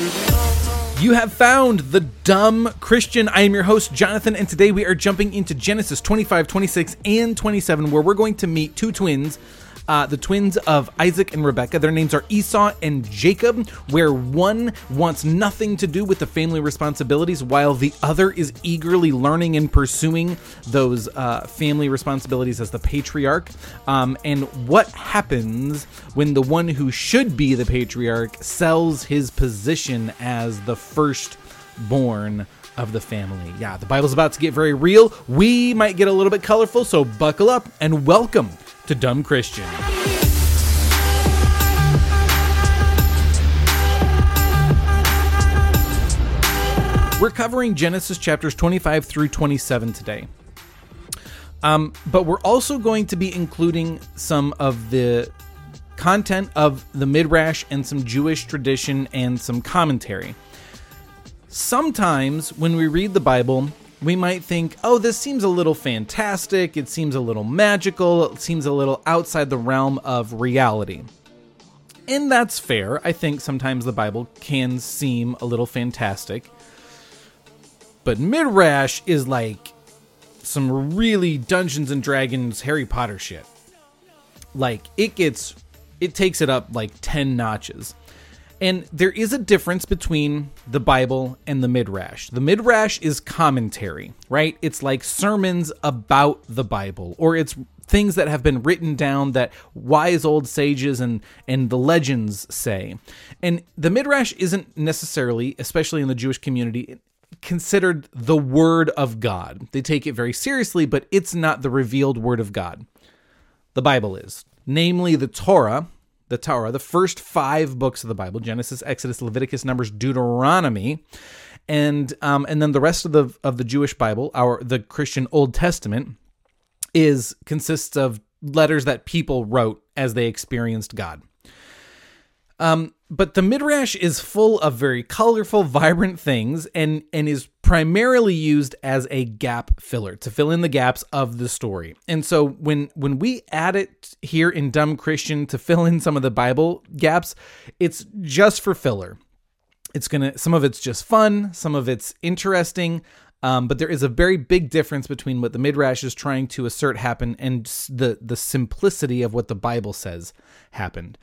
You have found the dumb Christian. I am your host, Jonathan, and today we are jumping into Genesis 25, 26, and 27, where we're going to meet two twins uh, the twins of Isaac and Rebecca. Their names are Esau and Jacob, where one wants nothing to do with the family responsibilities, while the other is eagerly learning and pursuing those uh, family responsibilities as the patriarch. Um, and what happens when the one who should be the patriarch sells his position as the firstborn? of the family. Yeah, the Bible's about to get very real. We might get a little bit colorful, so buckle up and welcome to Dumb Christian. We're covering Genesis chapters 25 through 27 today. Um, but we're also going to be including some of the content of the Midrash and some Jewish tradition and some commentary. Sometimes when we read the Bible, we might think, oh, this seems a little fantastic, it seems a little magical, it seems a little outside the realm of reality. And that's fair. I think sometimes the Bible can seem a little fantastic. But Midrash is like some really Dungeons and Dragons Harry Potter shit. Like it gets it takes it up like 10 notches. And there is a difference between the Bible and the Midrash. The Midrash is commentary, right? It's like sermons about the Bible, or it's things that have been written down that wise old sages and and the legends say. And the Midrash isn't necessarily, especially in the Jewish community, considered the word of God. They take it very seriously, but it's not the revealed word of God. The Bible is, namely the Torah, the Torah, the first five books of the Bible Genesis, Exodus, Leviticus, Numbers, Deuteronomy. And um, and then the rest of the of the Jewish Bible, our the Christian Old Testament, is consists of letters that people wrote as they experienced God. Um, but the midrash is full of very colorful, vibrant things, and and is primarily used as a gap filler to fill in the gaps of the story. And so when when we add it here in Dumb Christian to fill in some of the Bible gaps, it's just for filler. It's gonna some of it's just fun, some of it's interesting. Um, but there is a very big difference between what the midrash is trying to assert happened and the the simplicity of what the Bible says happened.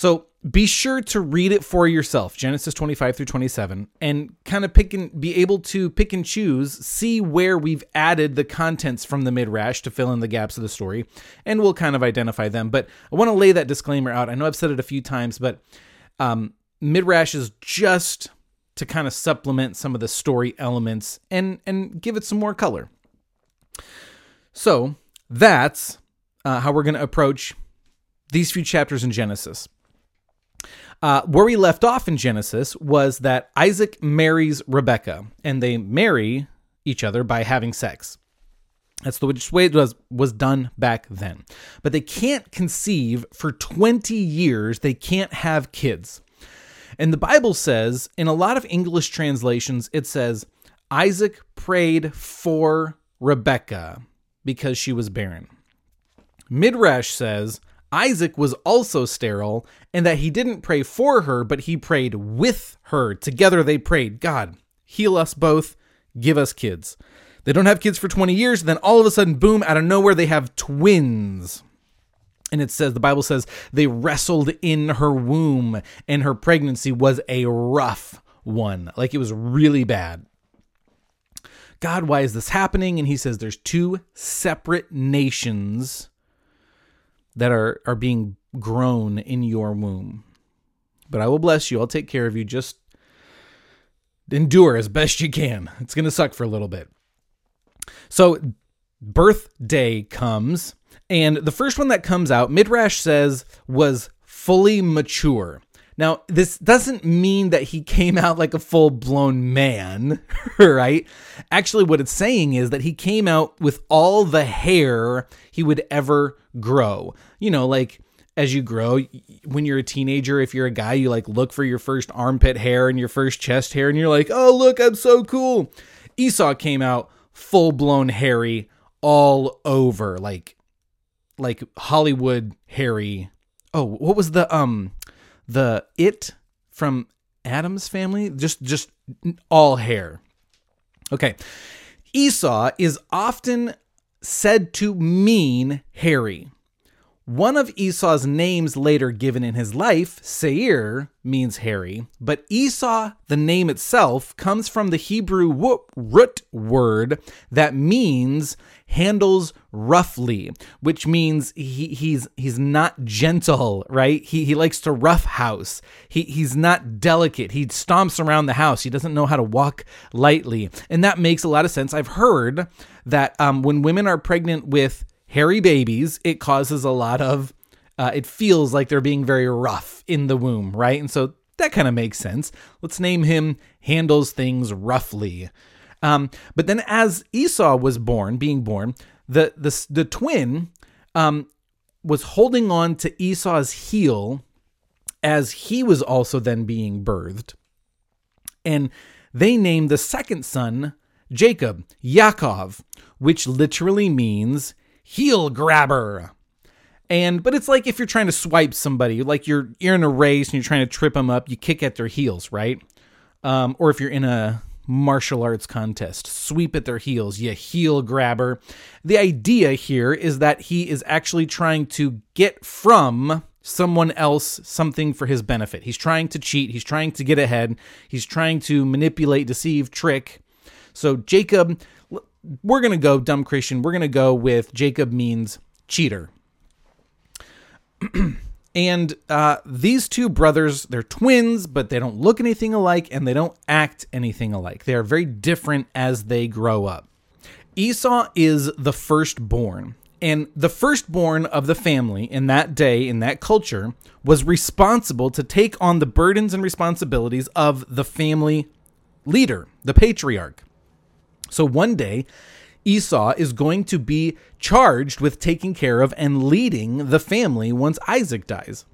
So be sure to read it for yourself, Genesis 25 through 27, and kind of pick and be able to pick and choose, see where we've added the contents from the midrash to fill in the gaps of the story, and we'll kind of identify them. But I want to lay that disclaimer out. I know I've said it a few times, but um, midrash is just to kind of supplement some of the story elements and and give it some more color. So that's uh, how we're going to approach these few chapters in Genesis. Uh, where we left off in Genesis was that Isaac marries Rebecca, and they marry each other by having sex. That's the way it was was done back then. But they can't conceive for 20 years. They can't have kids. And the Bible says, in a lot of English translations, it says Isaac prayed for Rebecca because she was barren. Midrash says Isaac was also sterile, and that he didn't pray for her, but he prayed with her. Together they prayed, God, heal us both, give us kids. They don't have kids for 20 years, then all of a sudden, boom, out of nowhere, they have twins. And it says, the Bible says, they wrestled in her womb, and her pregnancy was a rough one. Like it was really bad. God, why is this happening? And he says, there's two separate nations that are are being grown in your womb. But I will bless you. I'll take care of you. Just endure as best you can. It's going to suck for a little bit. So, birthday comes, and the first one that comes out, Midrash says, was fully mature. Now, this doesn't mean that he came out like a full blown man, right? Actually, what it's saying is that he came out with all the hair he would ever grow. You know, like as you grow, when you're a teenager, if you're a guy, you like look for your first armpit hair and your first chest hair, and you're like, oh, look, I'm so cool. Esau came out full blown hairy all over, like, like Hollywood hairy. Oh, what was the um the it from Addams family, just just all hair. Okay. Esau is often said to mean hairy. One of Esau's names later given in his life, Seir, means hairy, but Esau, the name itself, comes from the Hebrew root word that means handles roughly, which means he, he's he's not gentle, right? He he likes to rough house. He he's not delicate. He stomps around the house. He doesn't know how to walk lightly, and that makes a lot of sense. I've heard that um, when women are pregnant with hairy babies, it causes a lot of, uh, it feels like they're being very rough in the womb, right? And so that kind of makes sense. Let's name him handles things roughly. Um, but then as Esau was born, being born, the the, the twin um, was holding on to Esau's heel as he was also then being birthed. And they named the second son Jacob, Yaakov, which literally means heel grabber. And but it's like if you're trying to swipe somebody, like you're you're in a race and you're trying to trip them up, you kick at their heels, right? Um, or if you're in a martial arts contest, sweep at their heels, you heel grabber. The idea here is that he is actually trying to get from someone else something for his benefit. He's trying to cheat, he's trying to get ahead, he's trying to manipulate, deceive, trick. So Jacob we're going to go dumb Christian. We're going to go with Jacob means cheater. and uh, these two brothers, they're twins, but they don't look anything alike and they don't act anything alike. They are very different as they grow up. Esau is the firstborn. And the firstborn of the family in that day, in that culture, was responsible to take on the burdens and responsibilities of the family leader, the patriarch. So one day, Esau is going to be charged with taking care of and leading the family once Isaac dies.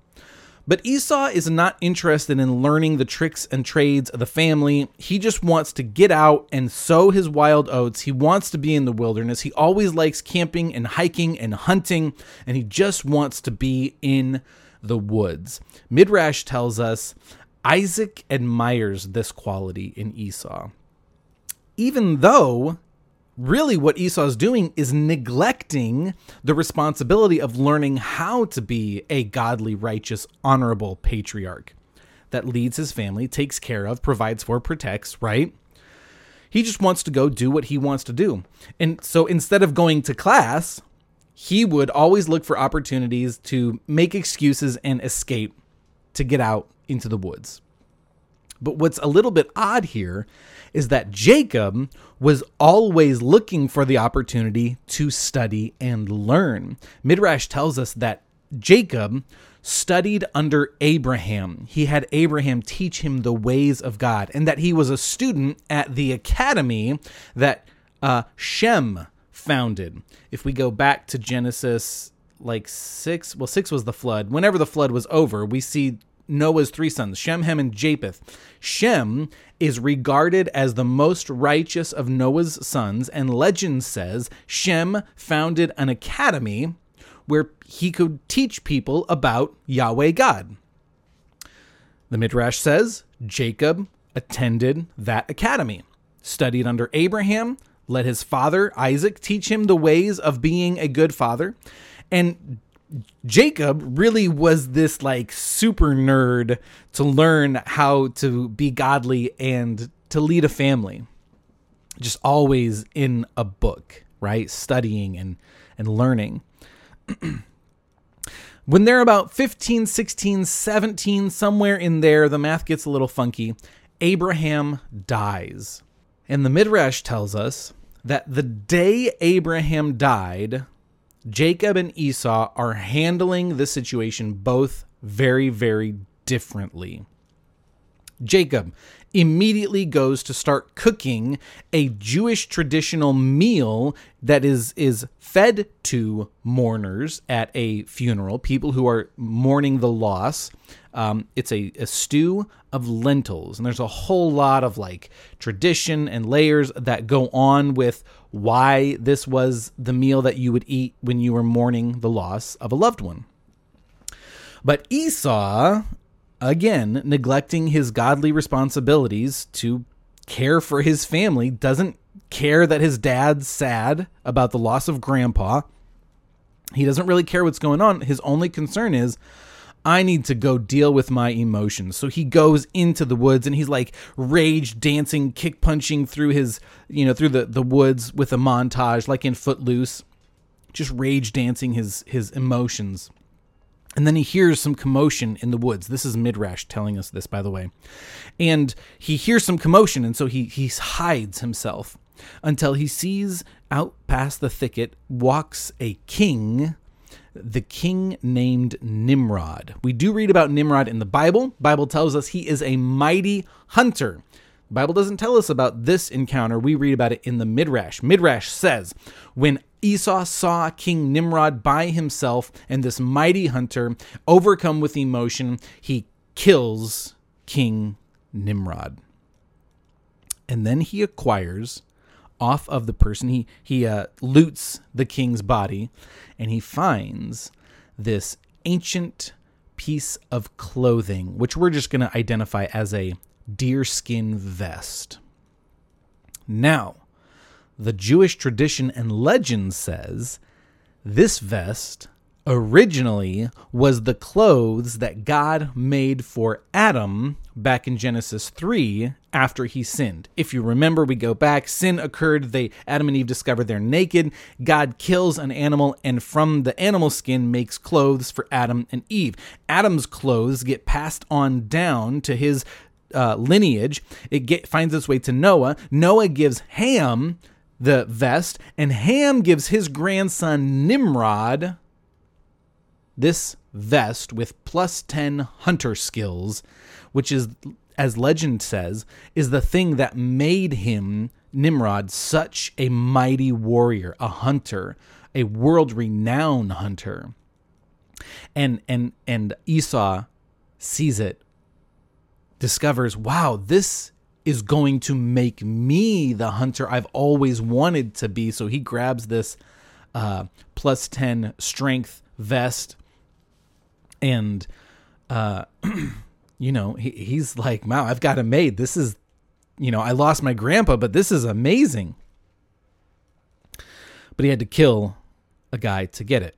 But Esau is not interested in learning the tricks and trades of the family. He just wants to get out and sow his wild oats. He wants to be in the wilderness. He always likes camping and hiking and hunting, and he just wants to be in the woods. Midrash tells us Isaac admires this quality in Esau even though really what Esau is doing is neglecting the responsibility of learning how to be a godly, righteous, honorable patriarch that leads his family, takes care of, provides for, protects, right? He just wants to go do what he wants to do. And so instead of going to class, he would always look for opportunities to make excuses and escape to get out into the woods. But what's a little bit odd here is that Jacob was always looking for the opportunity to study and learn. Midrash tells us that Jacob studied under Abraham. He had Abraham teach him the ways of God, and that he was a student at the academy that uh, Shem founded. If we go back to Genesis like six, well, six was the flood. Whenever the flood was over, we see Noah's three sons, Shem, Ham, and Japheth. Shem is regarded as the most righteous of Noah's sons, and legend says Shem founded an academy where he could teach people about Yahweh God. The Midrash says Jacob attended that academy, studied under Abraham, let his father Isaac teach him the ways of being a good father, and Jacob really was this like super nerd to learn how to be godly and to lead a family. Just always in a book, right? Studying and and learning. when they're about 15, 16, 17, somewhere in there, the math gets a little funky. Abraham dies. And the Midrash tells us that the day Abraham died, Jacob and Esau are handling the situation both very, very differently. Jacob immediately goes to start cooking a Jewish traditional meal that is is fed to mourners at a funeral, people who are mourning the loss. Um, it's a, a stew of lentils, and there's a whole lot of like tradition and layers that go on with why this was the meal that you would eat when you were mourning the loss of a loved one. But Esau again, neglecting his godly responsibilities to care for his family, doesn't care that his dad's sad about the loss of grandpa. He doesn't really care what's going on. His only concern is, I need to go deal with my emotions. So he goes into the woods and he's like rage dancing, kick punching through his, you know, through the, the woods with a montage, like in Footloose, just rage dancing his his emotions. And then he hears some commotion in the woods. This is Midrash telling us this, by the way. And he hears some commotion, and so he, he hides himself until he sees out past the thicket walks a king, the king named Nimrod. We do read about Nimrod in the Bible. Bible tells us he is a mighty hunter. Bible doesn't tell us about this encounter. We read about it in the Midrash. Midrash says, when Esau saw King Nimrod by himself and this mighty hunter overcome with emotion, he kills King Nimrod. And then he acquires off of the person he he uh, loots the king's body and he finds this ancient piece of clothing which we're just going to identify as a deerskin vest. Now, the Jewish tradition and legend says this vest originally was the clothes that God made for Adam back in Genesis 3 after he sinned. If you remember, we go back, sin occurred, they Adam and Eve discover they're naked. God kills an animal and from the animal skin makes clothes for Adam and Eve. Adam's clothes get passed on down to his uh, lineage. It get, finds its way to Noah. Noah gives Ham the vest, and Ham gives his grandson Nimrod this vest with plus 10 hunter skills, which is, as legend says, is the thing that made him, Nimrod, such a mighty warrior, a hunter, a world renowned hunter. And, and, and Esau sees it, discovers, wow, this is going to make me the hunter I've always wanted to be. So he grabs this uh, plus 10 strength vest and uh you know he, he's like wow i've got it made this is you know i lost my grandpa but this is amazing. But he had to kill a guy to get it.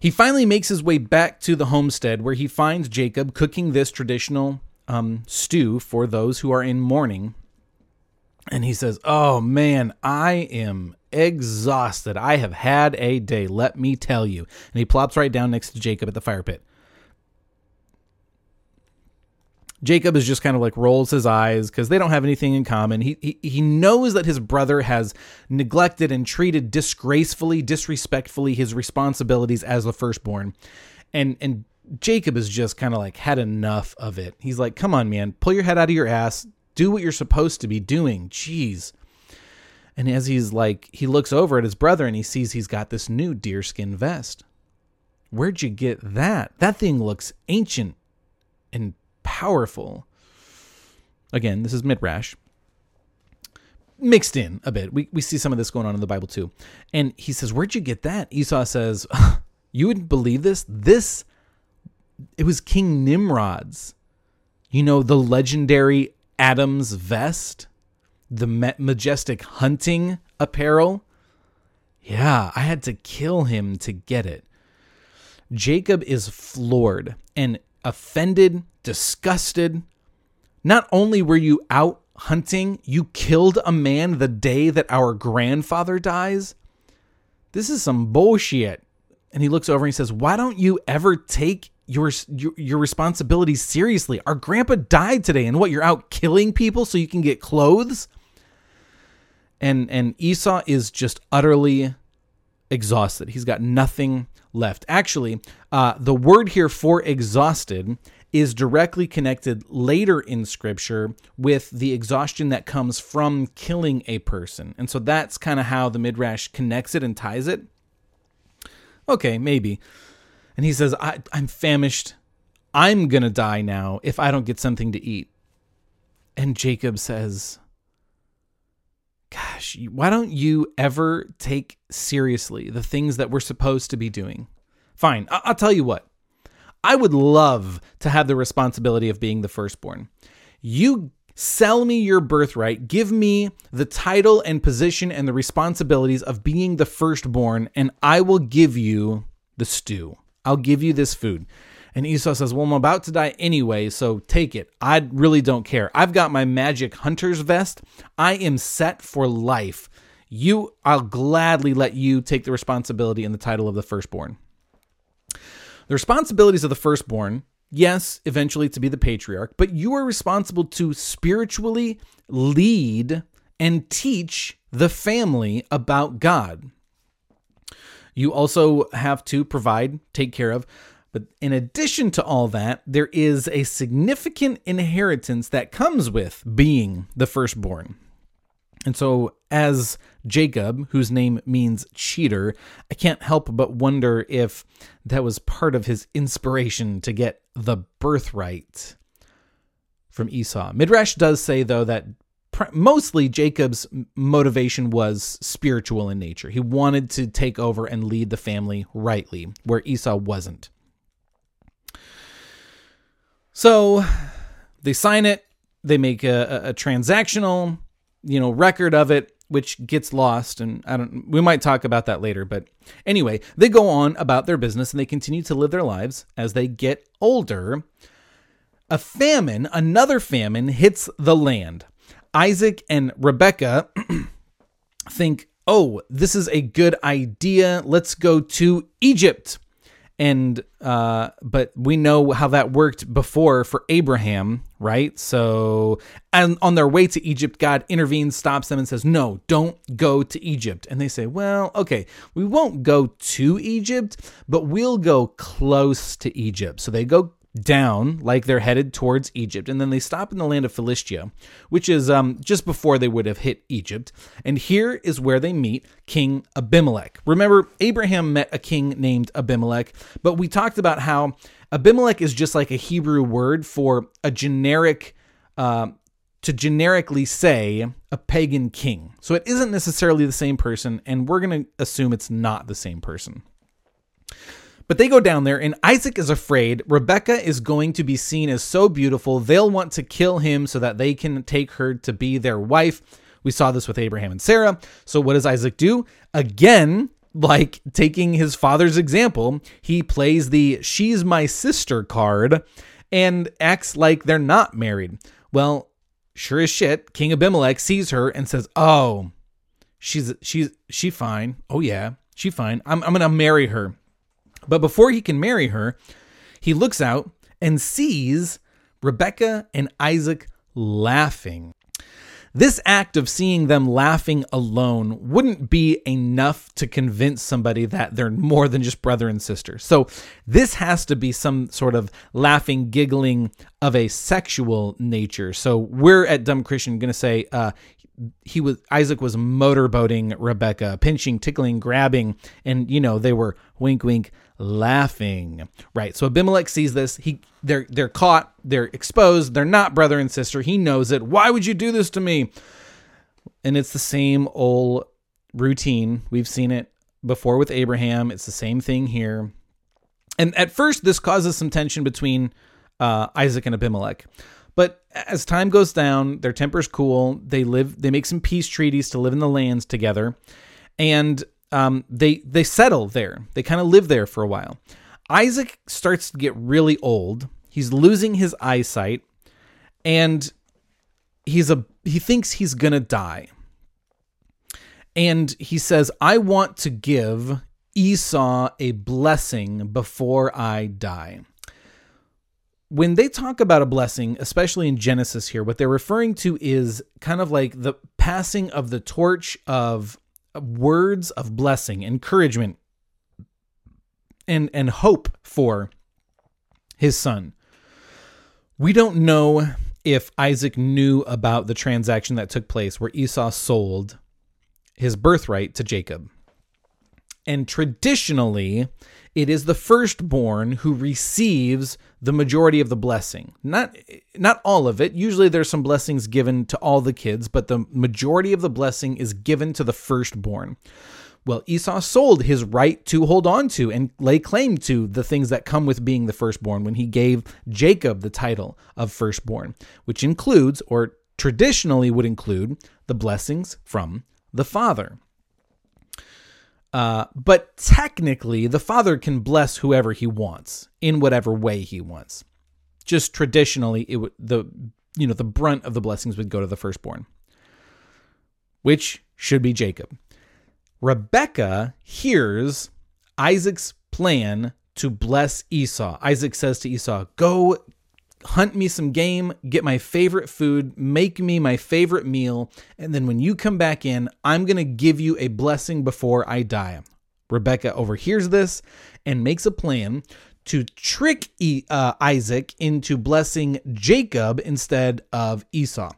He finally makes his way back to the homestead where he finds jacob cooking this traditional um, stew for those who are in mourning and he says oh man i am exhausted. I have had a day, let me tell you. And he plops right down next to Jacob at the fire pit. Jacob is just kind of like rolls his eyes because they don't have anything in common. He, he he knows that his brother has neglected and treated disgracefully, disrespectfully his responsibilities as the firstborn, and and Jacob is just kind of like had enough of it. He's like, "Come on, man, pull your head out of your ass, do what you're supposed to be doing." Jeez. And as he's like, he looks over at his brother and he sees he's got this new deerskin vest. Where'd you get that? That thing looks ancient and powerful. Again, this is Midrash. Mixed in a bit. We, we see some of this going on in the Bible too. And he says, Where'd you get that? Esau says, You wouldn't believe this? This, it was King Nimrod's. You know, the legendary Adam's vest? the majestic hunting apparel. Yeah, I had to kill him to get it. Jacob is floored and offended, disgusted. Not only were you out hunting, you killed a man the day that our grandfather dies. This is some bullshit. And he looks over and he says, Why don't you ever take your, your your responsibilities seriously? Our grandpa died today, and what? You're out killing people so you can get clothes? and and Esau is just utterly exhausted. He's got nothing left. Actually, uh, the word here for exhausted is directly connected later in scripture with the exhaustion that comes from killing a person. And so that's kind of how the Midrash connects it and ties it. Okay, maybe. And he says, I, I'm famished. I'm going to die now if I don't get something to eat. And Jacob says, gosh, why don't you ever take seriously the things that we're supposed to be doing? Fine, I- will tell you what. I would love to have the responsibility of being the firstborn. You sell me your birthright, give me the title and position and the responsibilities of being the firstborn, and I will give you the stew. I'll give you this food. And Esau says, Well, I'm about to die anyway, so take it. I really don't care. I've got my magic hunter's vest. I am set for life. You, I'll gladly let you take the responsibility and the title of the firstborn. The responsibilities of the firstborn, yes, eventually to be the patriarch, but you are responsible to spiritually lead and teach the family about God. You also have to provide, take care of but in addition to all that, there is a significant inheritance that comes with being the firstborn. And so, as Jacob, whose name means cheater, I can't help but wonder if that was part of his inspiration to get the birthright from Esau. Midrash does say, though, that mostly Jacob's motivation was spiritual in nature. He wanted to take over and lead the family rightly, where Esau wasn't. So they sign it, they make a, a, transactional, you know, record of it, which gets lost. And I don't, we might talk about that later. But anyway, they go on about their business and they continue to live their lives as they get older. A famine, another famine, hits the land. Isaac and Rebecca think, oh, this is a good idea. Let's go to Egypt and uh, but we know how that worked before for Abraham, right? So, and on their way to Egypt, God intervenes, stops them, and says, "No, don't go to Egypt." And they say, "Well, okay, we won't go to Egypt, but we'll go close to Egypt." So they go down like they're headed towards Egypt, and then they stop in the land of Philistia, which is um, just before they would have hit Egypt. And here is where they meet King Abimelech. Remember, Abraham met a king named Abimelech, but we talked about how Abimelech is just like a Hebrew word for a generic. Uh, to generically say a pagan king. So it isn't necessarily the same person, and we're going to assume it's not the same person. But they go down there, and Isaac is afraid Rebecca is going to be seen as so beautiful, they'll want to kill him so that they can take her to be their wife. We saw this with Abraham and Sarah. So, what does Isaac do? Again, like taking his father's example, he plays the she's my sister card and acts like they're not married. Well, sure as shit, King Abimelech sees her and says, "Oh, she's she's she fine. Oh yeah, she fine. I'm I'm gonna marry her." But before he can marry her, he looks out and sees Rebecca and Isaac laughing. This act of seeing them laughing alone wouldn't be enough to convince somebody that they're more than just brother and sister. So, this has to be some sort of laughing, giggling of a sexual nature. So, we're at Dumb Christian going to say uh, he was Isaac was motorboating Rebecca, pinching, tickling, grabbing, and you know they were wink, wink, laughing. Right. So Abimelech sees this. He they're they're caught. They're exposed. They're not brother and sister. He knows it. Why would you do this to me? And it's the same old routine. We've seen it before with Abraham. It's the same thing here. And at first, this causes some tension between uh, Isaac and Abimelech. But as time goes down, their tempers cool. They live. They make some peace treaties to live in the lands together, and um, they they settle there. They kind of live there for a while. Isaac starts to get really old. He's losing his eyesight, and he's a he thinks he's gonna die. And he says, "I want to give Esau a blessing before I die." when they talk about a blessing, especially in Genesis here, what they're referring to is kind of like the passing of the torch of Uh, words of blessing, encouragement, and and hope for his son. We don't know if Isaac knew about the transaction that took place where Esau sold his birthright to Jacob. And traditionally, it is the firstborn who receives the majority of the blessing. Not not all of it. Usually there's some blessings given to all the kids, but the majority of the blessing is given to the firstborn. Well, Esau sold his right to hold on to and lay claim to the things that come with being the firstborn when he gave Jacob the title of firstborn, which includes, or traditionally would include, the blessings from the father. Uh, but technically, the father can bless whoever he wants in whatever way he wants. Just traditionally, it would the you know the brunt of the blessings would go to the firstborn, which should be Jacob. Rebecca hears Isaac's plan to bless Esau. Isaac says to Esau, Go hunt me some game, get my favorite food, make me my favorite meal, and then when you come back in, I'm going to give you a blessing before I die. Rebecca overhears this and makes a plan to trick e- uh, Isaac into blessing Jacob instead of Esau.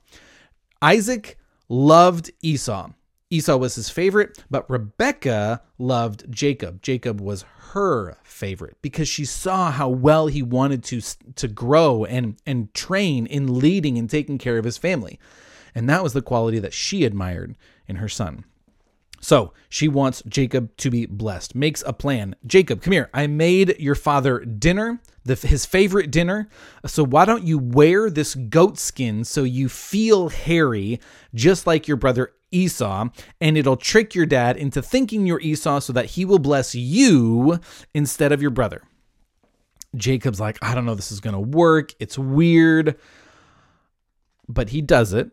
Isaac loved Esau. Esau was his favorite, but Rebecca loved Jacob. Jacob was her favorite because she saw how well he wanted to to grow and and train in leading and taking care of his family. And that was the quality that she admired in her son. So she wants Jacob to be blessed, makes a plan. Jacob, come here. I made your father dinner, the, his favorite dinner. So why don't you wear this goat skin so you feel hairy, just like your brother Esau, and it'll trick your dad into thinking you're Esau so that he will bless you instead of your brother. Jacob's like, I don't know, this is going to work. It's weird. But he does it.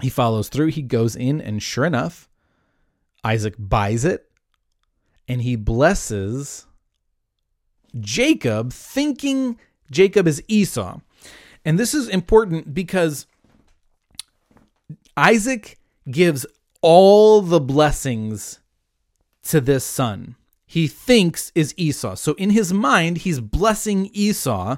He follows through. He goes in, and sure enough, Isaac buys it and he blesses Jacob, thinking Jacob is Esau. And this is important because Isaac gives all the blessings to this son. He thinks is Esau. So in his mind, he's blessing Esau.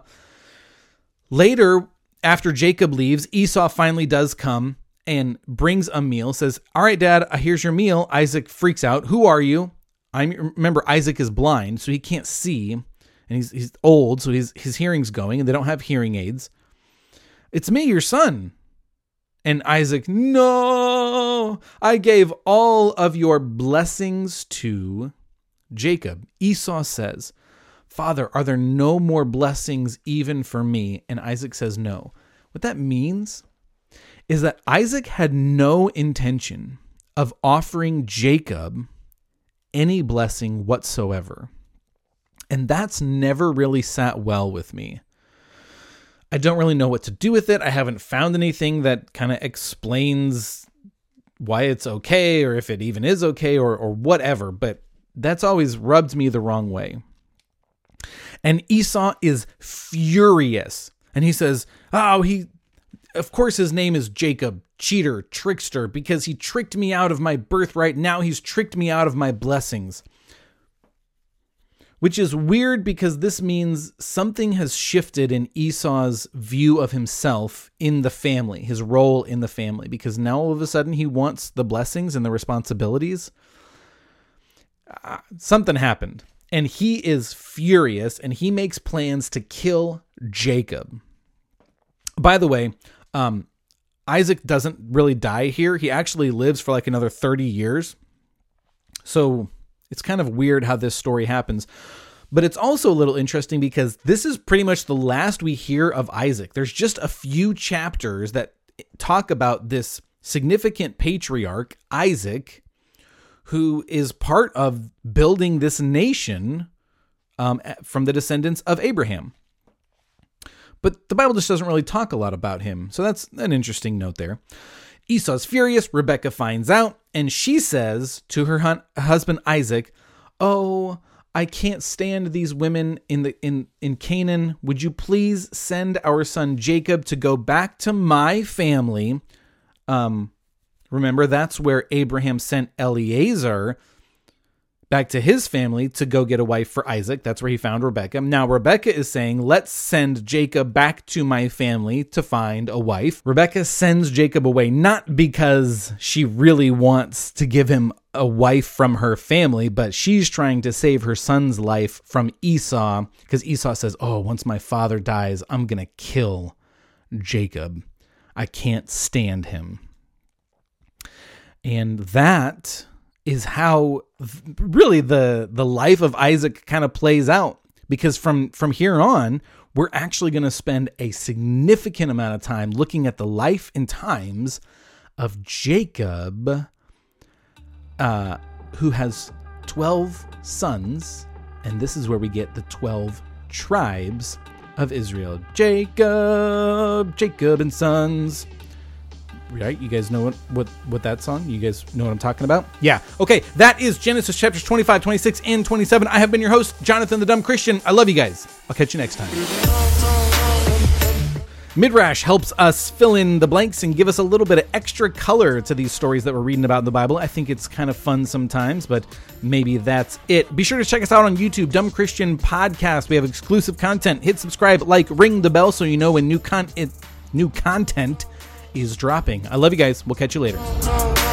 Later, after Jacob leaves, Esau finally does come and brings a meal, says, All right, dad, uh, here's your meal. Isaac freaks out. Who are you? I remember Isaac is blind, so he can't see, and he's he's old, so his his hearing's going, and they don't have hearing aids. It's me, your son. And Isaac, no, I gave all of your blessings to Jacob. Esau says, Father, are there no more blessings even for me? And Isaac says, No. What that means is that Isaac had no intention of offering Jacob any blessing whatsoever. And that's never really sat well with me. I don't really know what to do with it. I haven't found anything that kind of explains why it's okay or if it even is okay or, or whatever, but that's always rubbed me the wrong way. And Esau is furious. And he says, Oh, he of course, his name is Jacob, cheater, trickster, because he tricked me out of my birthright. Now he's tricked me out of my blessings. Which is weird because this means something has shifted in Esau's view of himself in the family, his role in the family, because now all of a sudden he wants the blessings and the responsibilities. Uh, something happened. And he is furious and he makes plans to kill Jacob. By the way, um, Isaac doesn't really die here. He actually lives for like another 30 years. So it's kind of weird how this story happens. But it's also a little interesting because this is pretty much the last we hear of Isaac. There's just a few chapters that talk about this significant patriarch, Isaac, who is part of building this nation um, from the descendants of Abraham. But the Bible just doesn't really talk a lot about him. So that's an interesting note there. Esau's furious. Rebecca finds out, and she says to her hun- husband Isaac, "Oh, I can't stand these women in the in in Canaan. Would you please send our son Jacob to go back to my family?" Um, remember that's where Abraham sent Eliezer back to his family to go get a wife for Isaac. That's where he found Rebecca. Now, Rebecca is saying, Let's send Jacob back to my family to find a wife. Rebecca sends Jacob away not because she really wants to give him a wife from her family, but she's trying to save her son's life from Esau because Esau says, Oh, once my father dies, I'm going to kill Jacob. I can't stand him. And that is how really the the life of Isaac kind of plays out because from from here on we're actually going to spend a significant amount of time looking at the life and times of Jacob uh, who has 12 sons and this is where we get the 12 tribes of Israel. Jacob, Jacob and sons right? You guys know what, what what that song? You guys know what I'm talking about? Yeah. Okay, that is Genesis chapters 25, 26, and 27. I have been your host, Jonathan the Dumb Christian. I love you guys. I'll catch you next time. Midrash helps us fill in the blanks and give us a little bit of extra color to these stories that we're reading about in the Bible. I think it's kind of fun sometimes, but maybe that's it. Be sure to check us out on YouTube, Dumb Christian Podcast. We have exclusive content. Hit subscribe, like, ring the bell so you know when new content new content is dropping. I love you guys. We'll catch you later.